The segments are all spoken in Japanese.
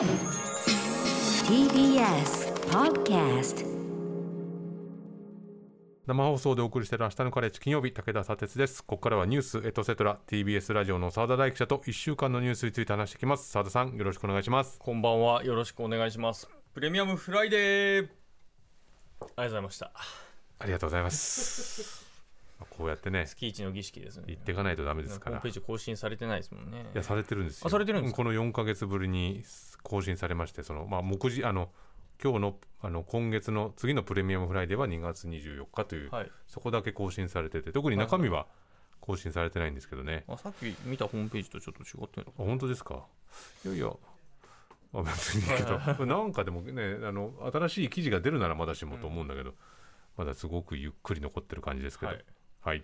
TBS Podcast 生放送でお送りしている明日のカレッジ金曜日武田砂鉄ですここからはニュースエトセトラ TBS ラジオの澤田大記者と1週間のニュースについて話していきます澤田さんよろしくお願いしますこんばんは。よろしくお願いします。プレミアムフライデー。ありがとうございました。ありがとうございます こうやってね月一の儀式ですね。言っていかないとダメですからホームページ更新されてないですもんね。いやされてるんですよあされてるんですか？この4か月ぶりに更新されましてそのまあ目次あの今日のあの今月の次のプレミアムフライデーは2月24日という、はい。そこだけ更新されてて特に中身は更新されてないんですけどね、あさっき見たホームページとちょっと違ってるあ本当ですか？いやいやあ別にいいけど。なんかでもねあの新しい記事が出るならまだしもと思うんだけど、まだすごくゆっくり残ってる感じですけど。ははい。い、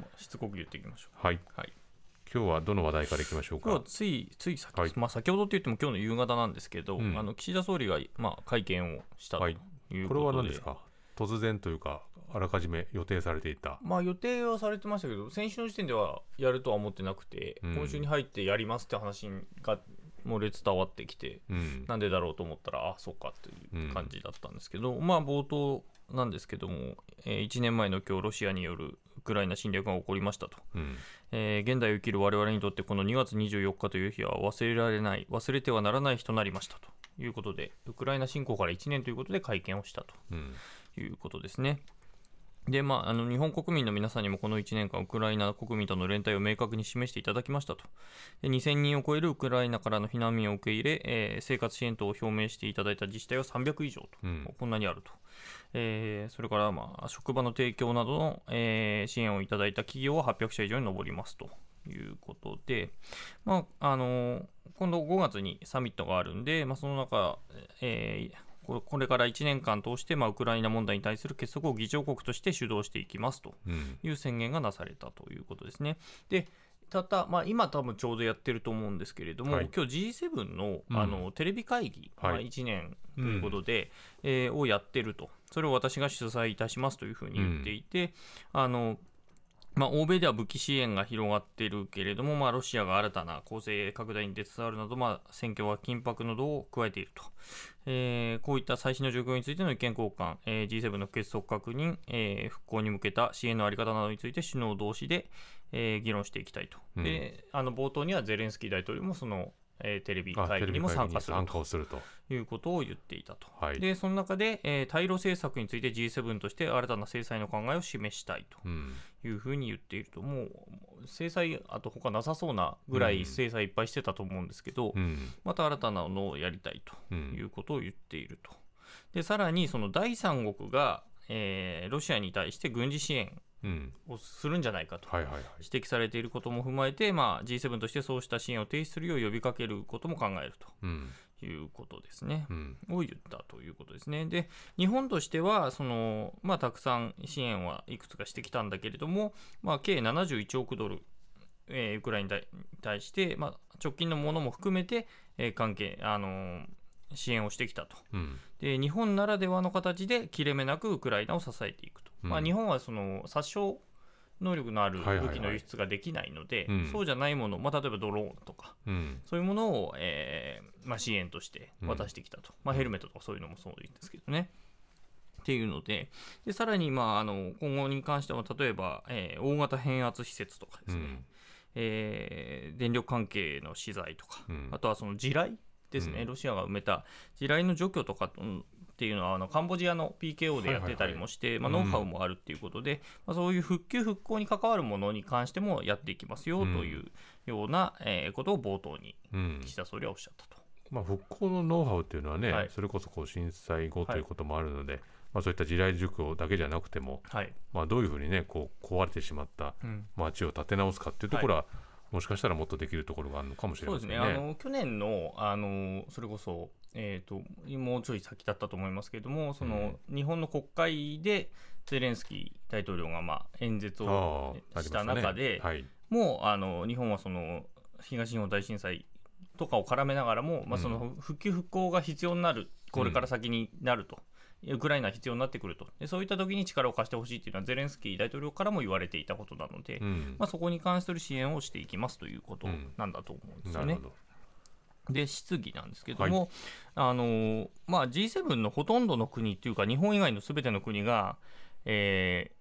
まあしつこく言っていきましょはい、う。はい。今日はどの話題からいきましょうか？今日はついつい先,、はい。まあ、先ほどって言っても今日の夕方なんですけど、うん。あの岸田総理が、まあ、会見をしたとはいいうこれことで、は何ですか？突然というかあらかじめ予定されていた。まあ、予定はされてましたけど先週の時点ではやるとは思ってなくて、うん。今週に入ってやりますって話が漏れ伝わってきて、うん。なんでだろうと思ったら、あそうかという感じだったんですけど、まあ冒頭なんですけども、え1年前の今日、ロシアによるウクライナ侵略が起こりましたと、うんえー現代を生きる我々にとって、この2月24日という日は忘れられない、忘れてはならない日となりましたということで、ウクライナ侵攻から1年ということで会見をしたとうんいうことですね。で、まあ、あの日本国民の皆さんにもこの1年間、ウクライナ国民との連帯を明確に示していただきましたと。で2000人を超えるウクライナからの避難民を受け入れ、えー生活支援等を表明していただいた自治体は300以上と、うんこんなにあると。えーそれから、まあ、職場の提供などの、えー支援をいただいた企業は800社以上に上りますということで、まああの今度5月にサミットがあるんで、まあ、その中、えーここれから1年間通して、まあ、ウクライナ問題に対する結束を議長国として主導していきますとうん。いう宣言がなされたということですね。でただ、まあ、今多分ちょうどやってると思うんですけれども、はい。今日 G7 のうん。あの、テレビ会議、はい。まあ、1年ということで、えーをやってると、それを私が主催いたしますというふうに言っていて、あのまあ、欧米では武器支援が広がっているけれども、まあ、ロシアが新たな攻勢拡大に手伝わるなど、まあ、戦況は緊迫などを加えていると、えーこういった最新の状況についての意見交換、えー G7 の結束確認、えー復興に向けた支援の在り方などについて首脳同士で、えー議論していきたいと、うん。であの冒頭にはゼレンスキー大統領もその、えーテレビ会議にも参加すると。加をすると。いうことを言っていたと。はい。でその中で、えー対ロ政策について G7 として新たな制裁の考えを示したいと。うん。いうふうに言っていると、もう制裁、あと他なさそうなぐらい制裁いっぱいしてたと思うんですけど、うん。また新たなのをやりたいとういうんことを言っていると。でさらに、その第三国が、えーロシアに対して軍事支援うんをするんじゃないかと。指摘されていることも踏まえて、まあ、G7 としてそうした支援を停止するよう呼びかけることも考えるうんということですね。うんを言ったということですね。で、日本としては、その、まあ、たくさん支援はいくつかしてきたんだけれども、まあ、計71億ドル、えーウクライナに対して、まあ、直近のものも含めて、えー関係、あのー支援をしてきたと。うんで、日本ならではの形で切れ目なくウクライナを支えていくまあ、日本はその殺傷能力のあるはいはいはい。武器の輸出ができないので、うん。そうじゃないもの、まあ、例えばドローンとか、うん。そういうものを、えーまあ、支援として渡してきたと、まあ、ヘルメットとかそういうのもそうですけどね。っていうので、でさらに、まあ、あの今後に関しては、例えば、えー大型変圧施設とかですね、うん。えー電力関係の資材とか、うん。あとはその地雷ですね、うん。ロシアが埋めた地雷の除去とかうんっていうのはあのカンボジアの PKO でやってたりもして、まノウハウもあるっていうことで、まあ、そういう復旧・復興に関わるものに関してもやっていきますよというような、えーことを冒頭にうん岸田総理はおっしゃったと。まあ、復興のノウハウっていうのはね、はい。それこそこう震災後はいということもあるので、まあ、そういった地雷除去だけじゃなくても、はい。まあ、どういうふうにねこう壊れてしまったうん。街を建て直すかっていうところは、もしかしたらもっとできるところがあるのかもしれそうですね。あの去年のあのそれこそ、えー、ともうちょい先だったと思いますけれども、その日本の国会でゼレンスキー大統領が、まあ、演説をした中で、ね。はい。もうあの日本はその東日本大震災とかを絡めながらも、まあ、うん。その復旧・復興が必要になる、これから先になると。ウクライナは必要になってくるとでそういった時に力を貸してほしいというのはゼレンスキー大統領からも言われていたことなので、うんまあ、そこに関する支援をしていきますということなんだと思うんですよね。なるほどで質疑なんですけども、あのまあ、G7 のほとんどの国っていうか日本以外のすべての国が、えー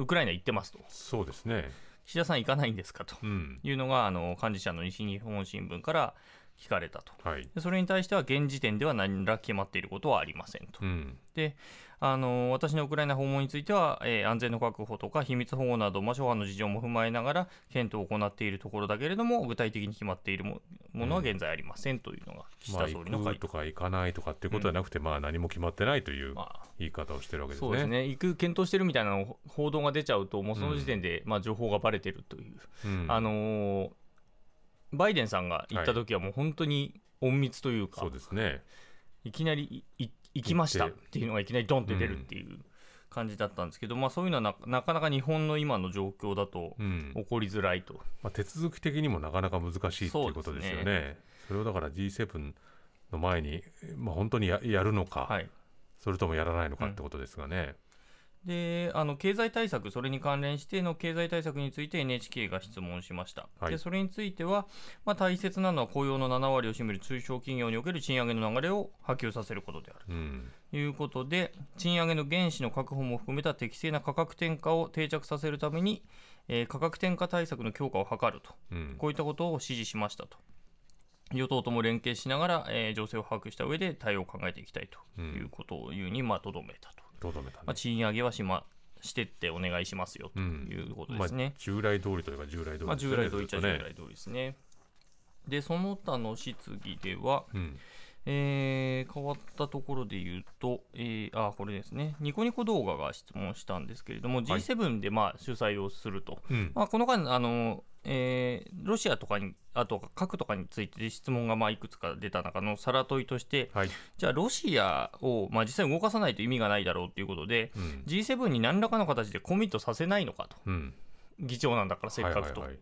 ウクライナ行ってますとそうですね。岸田さん行かないんですかとうん。いうのがあの幹事社の西日本新聞から聞かれたと。はい。でそれに対しては現時点では何ら決まっていることはありませんと。うん。であの私のウクライナ訪問については、えー安全の確保とか秘密保護など、まあ、諸般の事情も踏まえながら検討を行っているところだけれども具体的に決まっているもものは現在ありませんというのが岸まあ、田総理の行回答、くとか行かないとかっていうことはなくて、まあ何も決まってないというまあ。言い方をしてるわけですね。そうですね。行く検討してるみたいなの報道が出ちゃうともうその時点で、まあ、情報がばれてるという、うん。あのーバイデンさんが行った時はもう本当に隠密というか、そうですね。いきなり行きましたってていうのがいきなりドンって出るっていう感じだったんですけど、まあ、そういうのはななかなか日本の今の状況だとうん。起こりづらいと、まあ、手続き的にもなかなか難しいっていうことですよね。そうでそれをだから G7 の前に、まあ、本当にややるのか、はい、それともやらないのかってことですがね。であの経済対策、それに関連しての経済対策について NHK が質問しました、はいでそれについては、まあ、大切なのは雇用の7割を占める中小企業における賃上げの流れを波及させることであるうん。ということで、賃上げの原資の確保も含めた適正な価格転嫁を定着させるために、えー価格転嫁対策の強化を図ると、うん。こういったことを指示しましたと。与党とも連携しながら、えー情勢を把握した上で対応を考えていきたいということを言うに、まあ、とどめたと。とどめたねまあ、賃上げはし,、ま、してってお願いしますよとうんいうことまあですね。、従来通りというか従来通りまあ、ですよね従来と言っちゃ従来通りですね。で、その他の質疑では、うん。えー変わったところで言うと、えーあこれですね、ニコニコ動画が質問したんですけれども、G7 でまあ主催をすると、うん。まあ、この間あの、えーロシアとかに、あと核とかについて質問がまあいくつか出た中のさら問いとして、はい。じゃあ、ロシアをまあ実際動かさないと意味がないだろうということで、うん。G7 に何らかの形でコミットさせないのかと、うん。議長なんだからせっかくとはいはいはい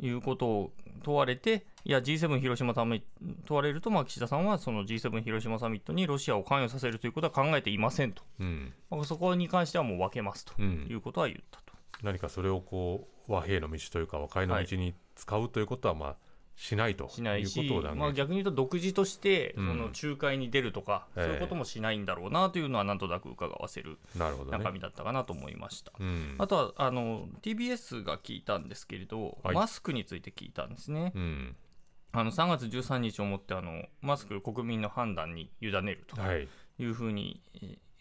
いうことを問われて、いや、G7 広島サミット問われると、まあ、岸田さんはその G7 広島サミットにロシアを関与させるということは考えていませんと、うん。まあそこに関してはもう分けますとうんいうことは言ったと。何かそれをこう和平の道というか和解の道に使うということはまあしないとしないいうし、まあ、逆に言うと独自として、うん。その仲介に出るとか、ええ。そういうこともしないんだろうなというのはなんとなく伺わせる中身だったかなと思いました。うん。あとはあの TBS が聞いたんですけれど、はい。マスクについて聞いたんですね。うん。あの3月13日をもってあのマスク国民の判断に委ねるとはい。いうふうに、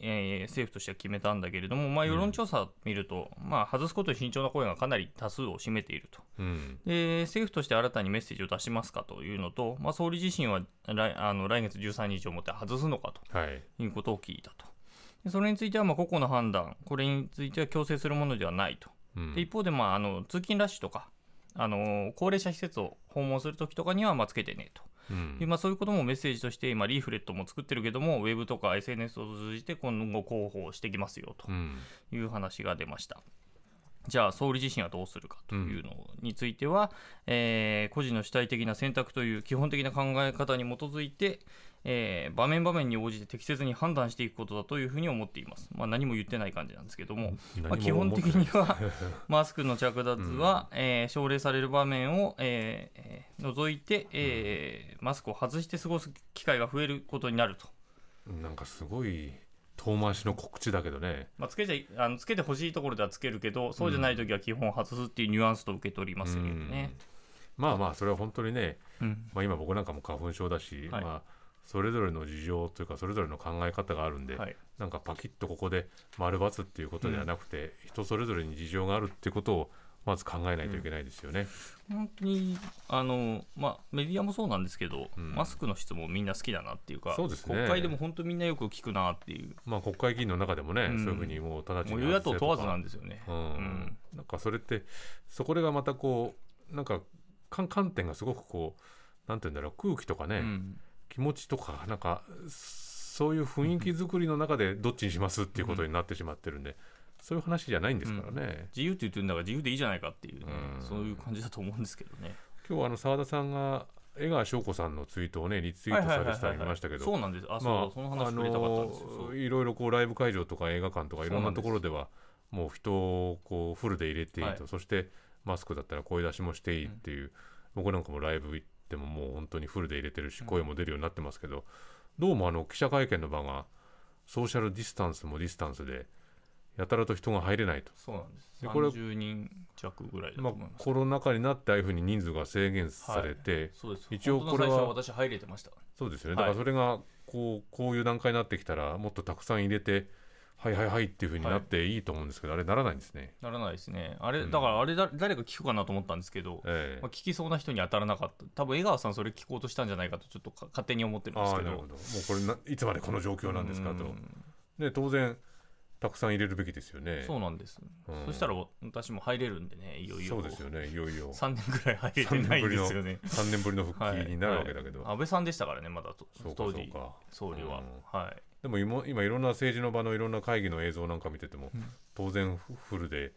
えー政府としては決めたんだけれども、まあ、世論調査を見ると、まあ、外すことに慎重な声がかなり多数を占めていると。うんで政府として新たにメッセージを出しますかというのと、まあ、総理自身は来あの来月13日をもって外すのかはいということを聞いたと。でそれについてはまあ個々の判断、これについては強制するものではないと。うんで一方で、まあ、あの通勤ラッシュとか、あの高齢者施設を訪問するときとかにはまあつけてねと。うんでまあ、そういうこともメッセージとして今リーフレットも作ってるけどもウェブとか SNS を通じて今後広報していきますよとうんいう話が出ました。じゃあ総理自身はどうするかというのについては、えー個人の主体的な選択という基本的な考え方に基づいて、えー場面場面に応じて適切に判断していくことだというふうに思っています。まあ、何も言ってない感じなんですけども、まあ、何基本的にはマスクの着脱は、えー奨励される場面を、えーえー除いて、えーマスクを外して過ごす機会が増えることになると。なんかすごい遠回しの告知だけどね。まあ、つけちゃいあのつけてほしいところではつけるけど、そうじゃないときは基本外すっていうニュアンスと受け取りますよね。まあまあそれは本当にね、うん。まあ、今僕なんかも花粉症だし、はい。まあそれぞれの事情というかそれぞれの考え方があるんで、はい。なんかパキッとここで丸×っていうことではなくて、人それぞれに事情があるっていうことをまず考えないといけないですよね。本当にあの、まあ、メディアもそうなんですけど、ん。マスクの質問みんな好きだなっていうかそうですね。国会でも本当みんなよく聞くなっていう、まあ国会議員の中でもね、うん。そういうふうにもう直ちにもう与野党問わずなんでですよね。うん。うん。なんかそれってそこでがまたこうなんか観観点がすごくこうなんて言うんだろう空気とかね、うん気持ちとかなんかそういう雰囲気作りの中でどっちにしますっていうことになってしまってるんで、そういう話じゃないんですからね。自由って言ってるんだから自由でいいじゃないかっていうね、うん。そういう感じだと思うんですけどね。今日はあの澤田さんが江川紹子さんのツイートをねリツイートされてたの見ましたけどそうなんです。あ、まあその話触れたかったんですよ。そう。あのいろいろこうライブ会場とか映画館とかいろんなところではもう人をこうフルで入れていいと、はい。そしてマスクだったら声出しもしていいっていう、僕なんかもライブ行ってってももう本当にフルで入れてるし声も出るようになってますけど、どうもあの記者会見の場がソーシャルディスタンスもディスタンスでやたらと人が入れないと、そうなんです。でこれ30人弱ぐらいだとまあ思います、コロナ禍になってああいうふうに人数が制限されて、そうです。一応これは私入れてました。そうですよね。はい。だからそれがこうこういう段階になってきたらもっとたくさん入れてはいはいはいっていうふうになっていいと思うんですけど、あれならないんですね。ならないですね。あれ、うん。だからあれだ誰が聞くかなと思ったんですけど、ええ。まあ、聞きそうな人に当たらなかった。多分江川さんそれ聞こうとしたんじゃないかとちょっとか勝手に思ってるんですけど。ああなるほど。もうこれないつまでこの状況なんですかと、うん。ね、当然たくさん入れるべきですよね。そうなんです、うん。そしたら私も入れるんでねいよいよ。そうですよねいよいよ。3年ぐらい入れてないんですよね。3年ぶりの復帰になるわけだけど、はい。安倍さんでしたからねまだ当時総理は、うん。はいでも今今いろんな政治の場のいろんな会議の映像なんか見てても、うん。当然フフルで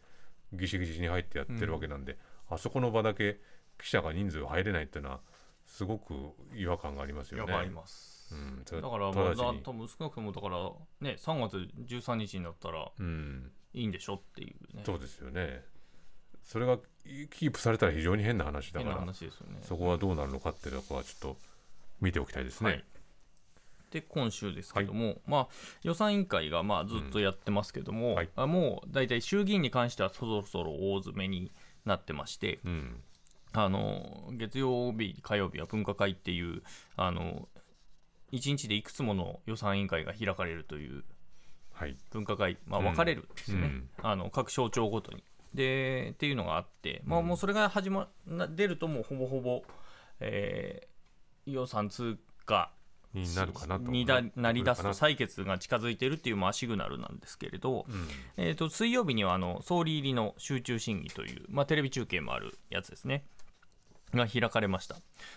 ギシギシに入ってやってるわけなんで、あそこの場だけ記者が人数入れないっていうのはすごく違和感がありますよね。やばいます、うん、だからまあ多分少なくともだからね3月13日になったらうん、いいんでしょっていうね。そうですよね。それがキープされたら非常に変な話だ変なから、話ですよね。そこはどうなるのかっていうところはちょっと見ておきたいですね。はいで今週ですけども、まあ、予算委員会がまあずっとやってますけども、うん。はい。あもう大体衆議院に関してはそろそろ大詰めになってまして、うん、あの月曜日、火曜日は分科会っていうあの1日でいくつもの予算委員会が開かれるというはい。分科会、まあ、うん分かれるんですね、うん。あの各省庁ごとに。でっていうのがあって、まあ、もうそれが始まな出るともうほぼほぼ、えー予算通過になるかなと。にだなりだすと採決が近づいているっていうまあシグナルなんですけれど、なうんえー、と水曜日にはあの総理入りの集中審議という、まあ、テレビ中継もあるやつですね。が開かれました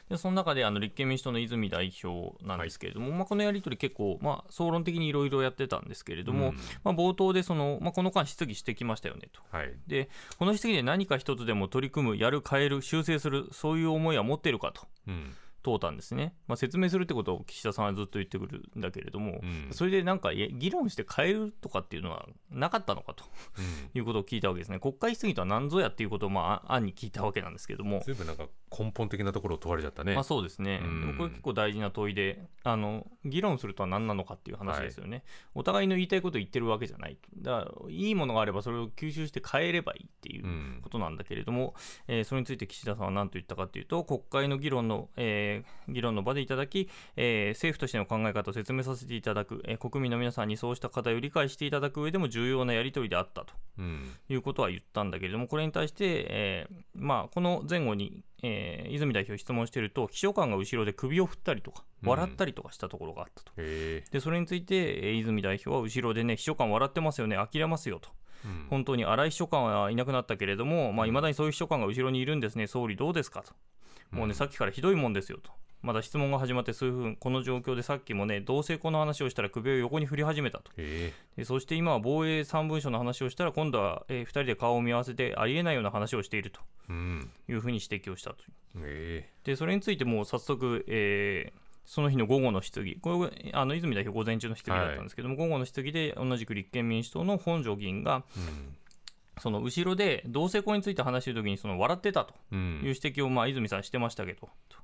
でその中であの立憲民主党の泉代表なんですけれども、まあ、このやり取り結構、まあ、総論的にいろいろやってたんですけれども、うんまあ、冒頭でその、まあ、この間質疑してきましたよねとはい。でこの質疑で何か一つでも取り組むやる変える修正するそういう思いは持っているかとうん。問うたんですね、まあ、説明するってことを岸田さんはずっと言ってくるんだけれども、うん。それでなんか議論して変えるとかっていうのはなかったのかとうん。いうことを聞いたわけですね。国会質疑とは何ぞやっていうことをまあ案に聞いたわけなんですけれども、随分なんか根本的なところを問われちゃったね。まあ、そうですね、うん。でもこれ結構大事な問いであの議論するとは何なのかっていう話ですよね、お互いの言いたいことを言ってるわけじゃない。だからいいものがあればそれを吸収して変えればいいっていううん。ことなんだけれども、えーそれについて岸田さんは何と言ったかというと国会の議論の、えー議論の場でいただき、えー政府としての考え方を説明させていただく、えー国民の皆さんにそうした課題を理解していただく上でも重要なやり取りであったとうん。いうことは言ったんだけれども、これに対して、えーまあ、この前後に、えー泉代表質問していると、秘書官が後ろで首を振ったりとか、うん笑ったりとかしたところがあったと。へえ。で、それについて、えー泉代表は後ろでね、秘書官笑ってますよね、呆れますよと。うん本当に荒井秘書官はいなくなったけれども、まあ、未だにそういう秘書官が後ろにいるんですね、総理どうですかと。もうね、うんさっきからひどいもんですよと。まだ質問が始まって数分、この状況でさっきもね、同性婚の話をしたら首を横に振り始めたと。へでそして今は防衛3文書の話をしたら、今度は、え2人で顔を見合わせてありえないような話をしているとえ。うん。いうふうに指摘をしたという。で、それについてもう早速、えーその日の午後の質疑、これあの泉代表、午前中の質疑だったんですけども、午後の質疑で同じく立憲民主党の本庄議員が、うん。その後ろで同性婚について話しているときにその笑ってたと。う。いうん指摘をまあ泉さんしてましたけど、と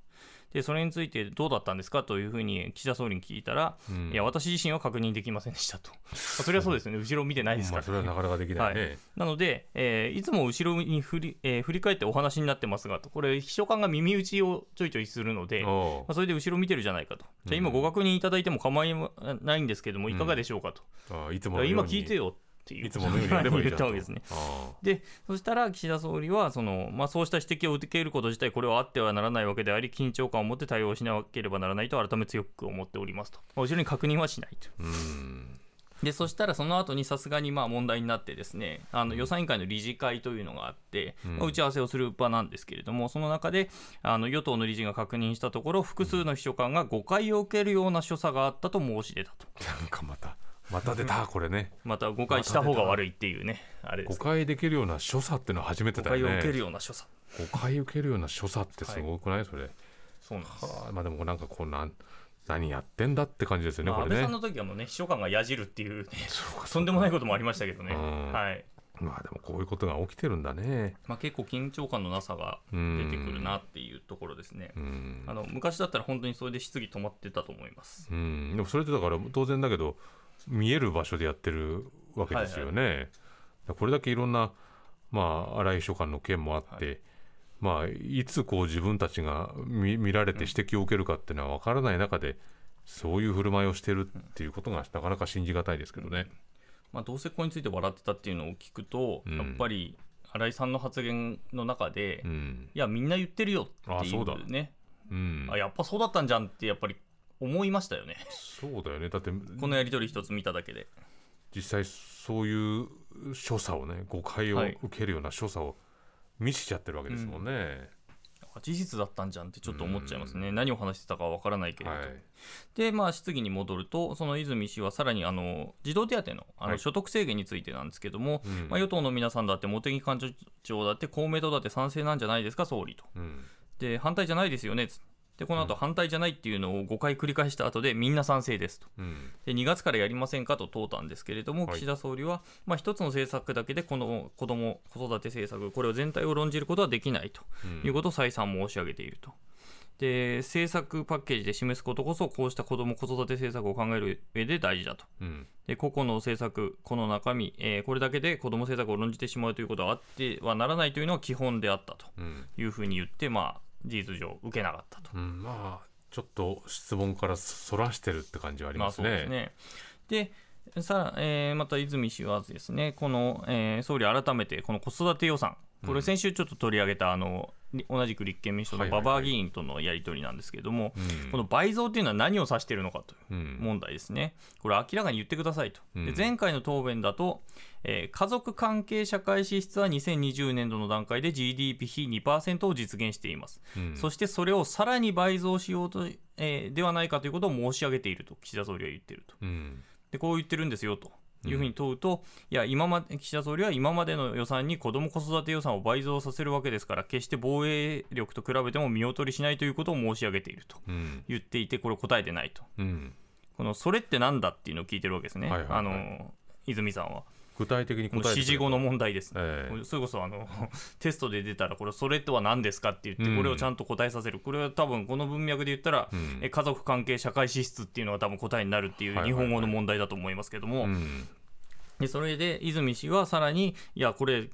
でそれについてどうだったんですか？というふうに岸田総理に聞いたら、うん。いや、私自身は確認できませんでしたと。まあそれはそうですよね、後ろを見てないですから、まあそれはなかなかできないね。はい。なので、えーいつも後ろに振り,、えー振り返ってお話になってますがと、これ、秘書官が耳打ちをちょいちょいするので、まあ、それで後ろ見てるじゃないかと。じゃあ今ご確認いただいても構いないんですけども、いかがでしょうかと。あいついやも今聞いてよっていう。いつものようにやればいいじゃん言ったわけですね。あで、そしたら岸田総理はその、まあ、そうした指摘を受けること自体、これはあってはならないわけであり、緊張感を持って対応しなければならないと改め強く思っておりますと。まあ後ろに確認はしないと。あうんでそしたらその後にさすがにまあ問題になってですねあの予算委員会の理事会というのがあって、うんまあ打ち合わせをする場なんですけれどもその中であの与党の理事が確認したところ複数の秘書官が誤解を受けるような所作があったと申し出たと なんかまたまた出たこれね。また誤解した方が悪いっていうね。あれで誤す解できるような所作ってのは初めてだよね。誤解を受けるような所作。誤解受けるような所作ってすごくない、それ。そうなんです、はあまあでもなんかこうなん何やってんだって感じですよね、これね。倍さんの時はもうね秘書官がやじるっていうねそうかとんでもないこともありましたけどね。うん。はい。まあでもこういうことが起きてるんだね。まあ、結構緊張感のなさが出てくるなっていうところですね。うん。あの昔だったら本当にそれで質疑止まってたと思います。うん。でもそれってだから当然だけど見える場所でやってるわけですよね、だからこれだけいろんなまあ荒井秘書官の件もあって、まあいつこう自分たちが見見られて指摘を受けるかっていうのは分からない中で、そういう振る舞いをしてるっていうことがなかなか信じがたいですけどね。まあ、同性婚について笑ってたっていうのを聞くと、うん。やっぱり新井さんの発言の中で、いうん。やみんな言ってるよっていあそうだ。うねうんあやっぱそうだったんじゃんってやっぱり思いましたよね。そうだよね。だってこのやり取り一つ見ただけで。実際そういう所作をね誤解をはい。受けるような所作を見せちゃってるわけですもんね。あ事実だったんじゃんってちょっと思っちゃいますね、何を話してたかわからないけれど、はい。でまあ質疑に戻るとその泉氏はさらにあの児童手当のあはい。の所得制限についてなんですけども、うん。まあ、与党の皆さんだって茂木幹事長だって公明党だって賛成なんじゃないですか総理と。うん。で反対じゃないですよねつでこの後反対じゃないっていうのを5回繰り返した後でみんな賛成ですと。うん。で2月からやりませんかと問うたんですけれども、はい。岸田総理は、まあ、一つの政策だけでこの子ども子育て政策これを全体を論じることはできないということを再三申し上げていると。で政策パッケージで示すことこそこうした子ども子育て政策を考える上で大事だと。うん。で個々の政策、この中身、えーこれだけで子ども政策を論じてしまうということはあってはならないというのは基本であったとうん。いうふうに言って、まあ、事実上受けなかったと。うんまあちょっと質問からそらしてるって感じはありますそうですね。ね。で、さら、えーまた泉氏はですね、この、えー総理改めてこの子育て予算、これ先週ちょっと取り上げた、あの同じく立憲民主党の馬場議員とのやり取りなんですけれども、うんこの倍増っていうのは何を指しているのかといううん問題ですね。これ明らかに言ってくださいと。前回の答弁だと、えー家族関係社会支出は2020年度の段階で GDP 比2%を実現しています。うんそしてそれをさらに倍増しようと、えーではないかということを申し上げていると岸田総理は言っていると。うんでこう言ってるんですよというふうに問うと、いや今まで岸田総理は今までの予算に子ども子育て予算を倍増させるわけですから決して防衛力と比べても見劣りしないということを申し上げているとうん。言っていてこれ答えてないと。うん。このそれってなんだっていうのを聞いてるわけですね、はいはいはい。あの泉さんは。具体的にこの答え指示後の問題です、ええ。それこそあの テストで出たらこれそれとは何ですかって言ってうん。これをちゃんと答えさせる、これは多分この文脈で言ったら、うん。え家族関係社会支出っていうのが多分答えになるっていう日本語の問題だと思いますけども、うん。でそれで泉氏はさらにいやこれ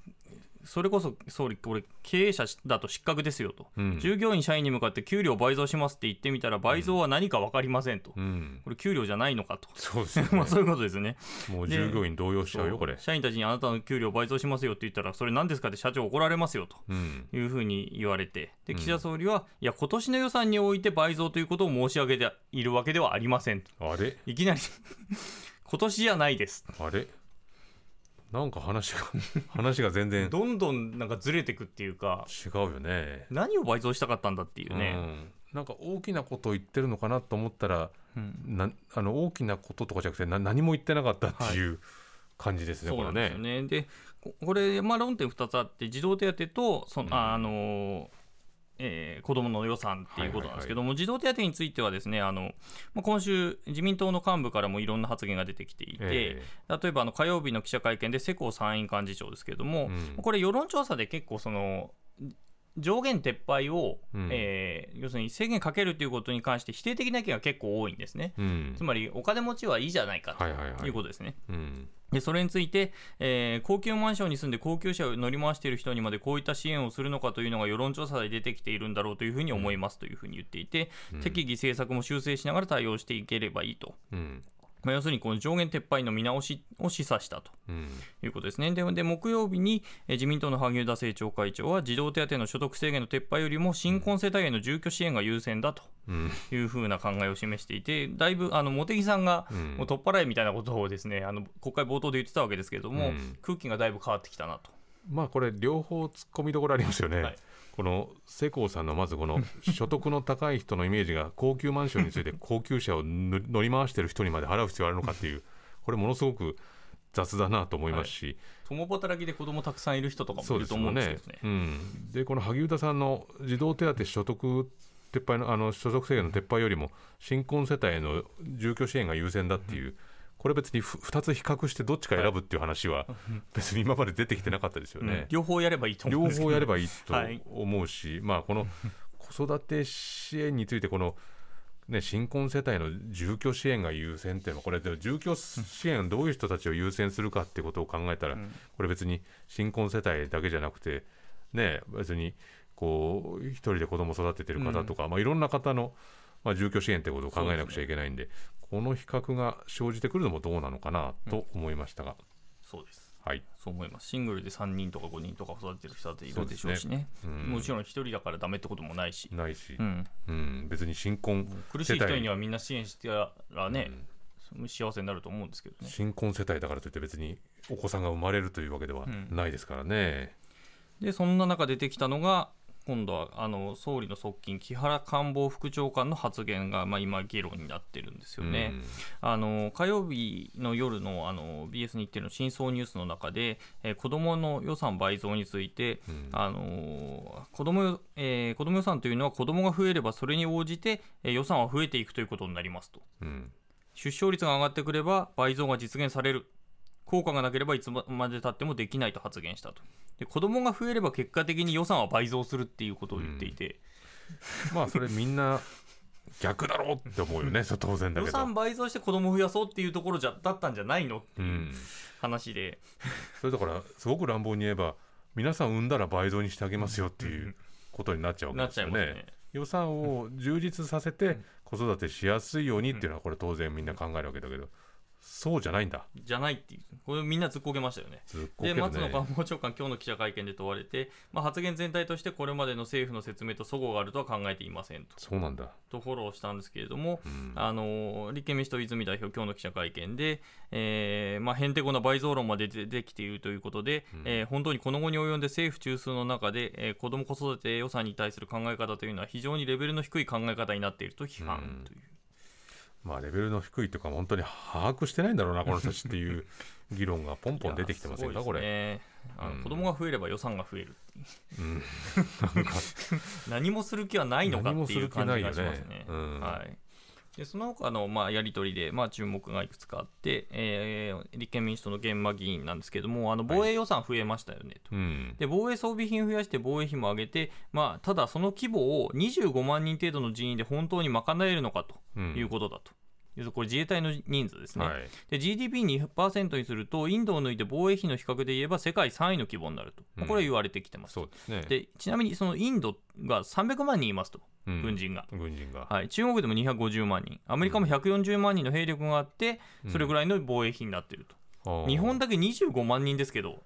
それこそ総理これ経営者だと失格ですよと、うん。従業員社員に向かって給料倍増しますって言ってみたら倍増は何か分かりませんと、うん。これ給料じゃないのかと。そうですよね。まあそういうことですね。もう従業員動揺しちゃうよこれ。社員たちにあなたの給料倍増しますよって言ったらそれ何ですかって社長怒られますよとうん。いうふうに言われて。で岸田総理は、いや今年の予算において倍増ということを申し上げているわけではありませんと。あれ？いきなり 今年じゃないです。あれ？なんか話が 話が全然違どんどんなんかずれてくっていうかうよね。何を倍増したかったんだっていうね、うん、なんか大きなことを言ってるのかなと思ったら、うんなあの大きなこととかじゃなくてな何も言ってなかったっていう感じですね、これそうですよね。ね。で、ここれ、まあ、論点2つあって、児童手当とその、うんああのえー子どもの予算っていうことなんですけども、児童手当についてはですねあの、まあ、今週、自民党の幹部からもいろんな発言が出てきていて、え例えばあの火曜日の記者会見で世耕参院幹事長ですけれども、うん。これ、世論調査で結構その、上限撤廃を、うん。えー要するに制限かけるということに関して否定的な意見が結構多いんですね。うん。つまりお金持ちはいいじゃないかとはいはいはい。いうことですね。うんでそれについて、えー高級マンションに住んで高級車を乗り回している人にまでこういった支援をするのかというのが世論調査で出てきているんだろうというふうに思いますというふうに言っていて、適宜政策も修正しながら対応していければいいと、うんまあ、要するにこの上限撤廃の見直しを示唆したとうんいうことですね。で、で木曜日に、えー自民党の萩生田政調会長は児童手当の所得制限の撤廃よりも新婚世帯への住居支援が優先だとうんいうふうな考えを示していて、だいぶあの茂木さんがうんもう取っ払いみたいなことをですね、あの国会冒頭で言ってたわけですけれども、うん空気がだいぶ変わってきたなと。まあこれ両方突っ込みどころありますよね。はいこの世耕さんのまずこの所得の高い人のイメージが高級マンションについて高級車を乗り回してる人にまで払う必要あるのかっていうこれものすごく雑だなと思いますし、共働きで子供たくさんいる人とかもいると思うんですけどね。うん、でこの萩生田さんの児童手当所得撤廃のあの所得制限の撤廃よりも新婚世帯への住居支援が優先だっていうこれ別に2つ比較してどっちか選ぶっていう話は別に今まで出てきてなかったですよね。うん、両方やればいいと思う両方やればいいと思うし、はい、まあこの 子育て支援についてこのね、新婚世帯の住居支援が優先っていうのはこれで住居支援どういう人たちを優先するかってことを考えたら、これ別に新婚世帯だけじゃなくて、ね、別にこう一人で子供育ててる方とか、まあ、いろんな方の、まあ、住居支援ってことを考えなくちゃいけないんで、この比較が生じてくるのもどうなのかなと思いましたが。そうです。はい、そう思います。シングルで3人とか5人とか育ててる人だっているでしょうしね、ねうん、もちろん1人だからダメってこともないし。ないし、うん、うん、別に新婚苦しい人にはみんな支援してたらね、うん、幸せになると思うんですけどね。新婚世帯だからといって別にお子さんが生まれるというわけではないですからね、でそんな中出てきたのが今度はあの総理の側近、木原官房副長官の発言が、まあ、今、議論になってるんですよね。うん、あの火曜日の夜のあの BS 日テレの真相ニュースの中で、えー、子どもの予算倍増について、うん、あの子どもえー、子ども予算というのは子どもが増えればそれに応じて、えー、予算は増えていくということになりますと。うん、出生率が上がってくれば倍増が実現される。効果がなければいつまでたってもできないと発言したとで子供が増えれば結果的に予算は倍増するっていうことを言っていて、うん、まあそれみんな逆だろうって思うよね。当然だけど。予算倍増して子供増やそうっていうところじゃだったんじゃないの？っていう話で、うん、それだからすごく乱暴に言えば皆さん産んだら倍増にしてあげますよっていうことになっちゃうわけですよね。ね。予算を充実させて子育てしやすいようにっていうのはこれ当然みんな考えるわけだけどそうじゃないんだ。じゃないっていう。これみんなずっこけましたよね。ね。で松野官房長官今日の記者会見で問われて、まあ、発言全体としてこれまでの政府の説明と齟齬があるとは考えていませんと。そうなんだ。とフォローしたんですけれども、うん、あの立憲民主党泉代表今日の記者会見で、えーまあ、へんてこな倍増論まで出てきているということで、うん、えー、本当にこの後に及んで政府中枢の中で、えー、子ども子育て予算に対する考え方というのは非常にレベルの低い考え方になっていると批判という。うんまあ、レベルの低いというか、本当に把握してないんだろうな、この人たちっていう議論がポンポン出てきてませんか、ね、これ。あの、うん、子供が増えれば予算が増えるう。ん、何もする気はないのかっていう感じがしますね。うん、はいでその他のまのやり取りでまあ注目がいくつかあって、えー、立憲民主党の現場議員なんですけども、あの防衛予算増えましたよねと、はい、で防衛装備品増やして防衛費も上げて、まあ、ただその規模を25万人程度の人員で本当に賄えるのかということだと。うん、これ自衛隊の人数ですね、はい、で GDP2% にするとインドを抜いて防衛費の比較で言えば世界3位の規模になると、うん、これは言われてきてます、そうですね、でちなみにそのインドが300万人いますと軍人が、軍人が、はい、中国でも250万人。アメリカも140万人の兵力があって、それぐらいの防衛費になっていると、日本だけ25万人ですけど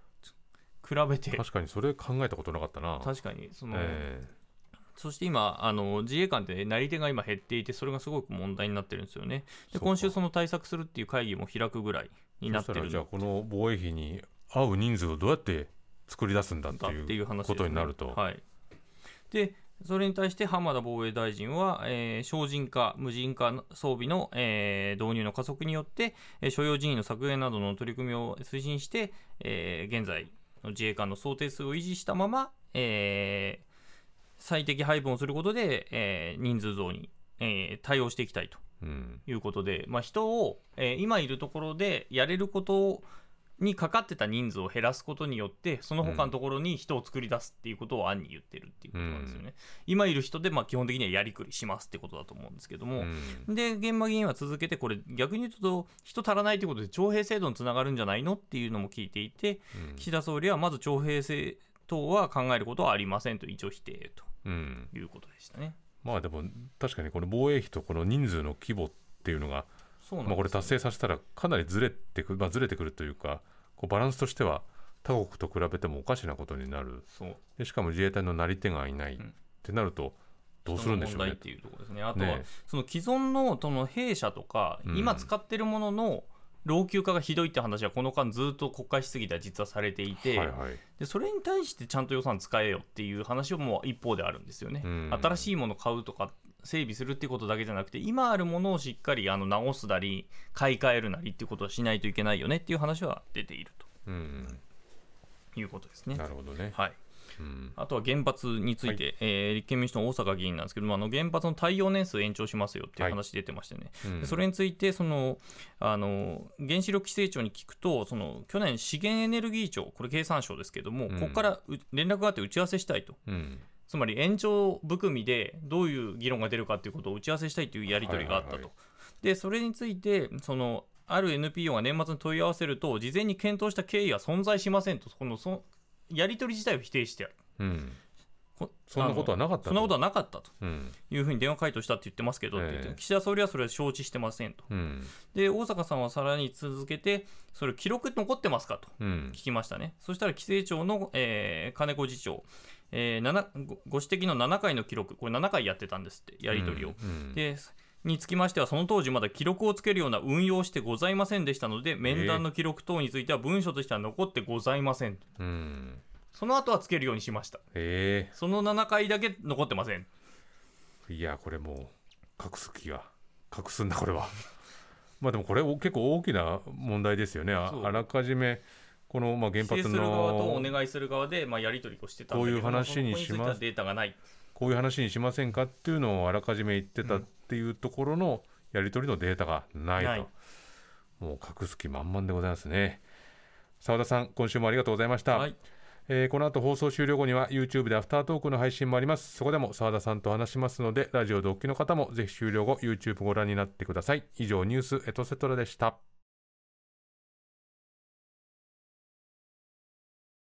比べて。確かにそれ考えたことなかったな。確かにその、えー、そして今あの自衛官ってなり手が今減っていてそれがすごく問題になってるんですよね。で今週その対策するっていう会議も開くぐらいになってるじゃあこの防衛費に合う人数をどうやって作り出すんだっていうことになると、はい。でそれに対して浜田防衛大臣は、えー、省人化、無人化装備の、えー、導入の加速によって、えー、所要人員の削減などの取り組みを推進して、えー、現在の自衛官の想定数を維持したまま、えー、最適配分をすることで、えー、人数増に、えー、対応していきたいということで、うん、まあ、人を、えー、今いるところでやれることをにかかってた人数を減らすことによってその他のところに人を作り出すっていうことを案に言ってるっていうことなんですよね、うん、今いる人でまあ基本的にはやりくりしますってことだと思うんですけども、うん、で現場議員は続けてこれ逆に言うと人足らないということで徴兵制度につながるんじゃないのっていうのも聞いていて、うん、岸田総理はまず徴兵制等は考えることはありませんと一応否定ということでしたね、まあでも確かにこの防衛費とこの人数の規模っていうのがまあ、これ達成させたらかなりずれてくる、まあ、ずれてくるというかこうバランスとしては他国と比べてもおかしなことになる。でしかも自衛隊のなり手がいない、ってなるとどうするんでしょうね。っていうところですね。あとは、ね、その既存のその弊社とか、今使ってるものの老朽化がひどいって話はこの間ずっと国会質疑では実はされていて、はいはい、でそれに対してちゃんと予算使えよっていう話も一方であるんですよね、うん、新しいもの買うとか整備するっていうことだけじゃなくて今あるものをしっかりあの直すなり買い替えるなりっていうことをしないといけないよねっていう話は出ていると、うん、いうことですね。なるほどね、はいうん。あとは原発について、えー立憲民主党の大阪議員なんですけども、あの原発の耐用年数延長しますよっていう話出てましてね、うん。でそれについてそのあの、原子力規制庁に聞くと、その去年、資源エネルギー庁、これ、経産省ですけども、うん。ここからう連絡があって打ち合わせしたいと。うん。つまり延長含みでどういう議論が出るかということを打ち合わせしたいというやり取りがあったと。はいはいはでそれについてそのある NPO が年末に問い合わせると事前に検討した経緯は存在しませんとこのそやり取り自体を否定してある。うん。こそんなことはなかったと。そんなことはなかったと。うん。いうふうに電話回答したって言ってますけど、って言ってええ岸田総理はそれは承知してませんと。うん。で大阪さんはさらに続けてそれ記録残ってますかとうん。聞きましたね。そしたら規制庁の、えー金子次長、えーごご指摘の7回の記録、これ7回やってたんですって、やり取りを。うん。でにつきましては、その当時まだ記録をつけるような運用をしてございませんでしたので、面談の記録等については文書としては残ってございません。うん。その後はつけるようにしました。え。その7回だけ残ってません。えいやこれもう隠す気が隠すんだこれは。まあでもこれお結構大きな問題ですよね。あらかじめこのまあ原発する側とおの願いする側で、まあ、やり取りをしてたこういう話にしまこういう話にしませんかっていうのをあらかじめ言ってたっていうところのやり取りのデータがないと、ない。もう隠す気満々でございますね。澤田さん今週もありがとうございました、はい。えーこの後放送終了後には YouTube でアフタートークの配信もあります。そこでも澤田さんと話しますのでラジオでお聞きの方もぜひ終了後 YouTube ご覧になってください。以上ニュースエトセトラでした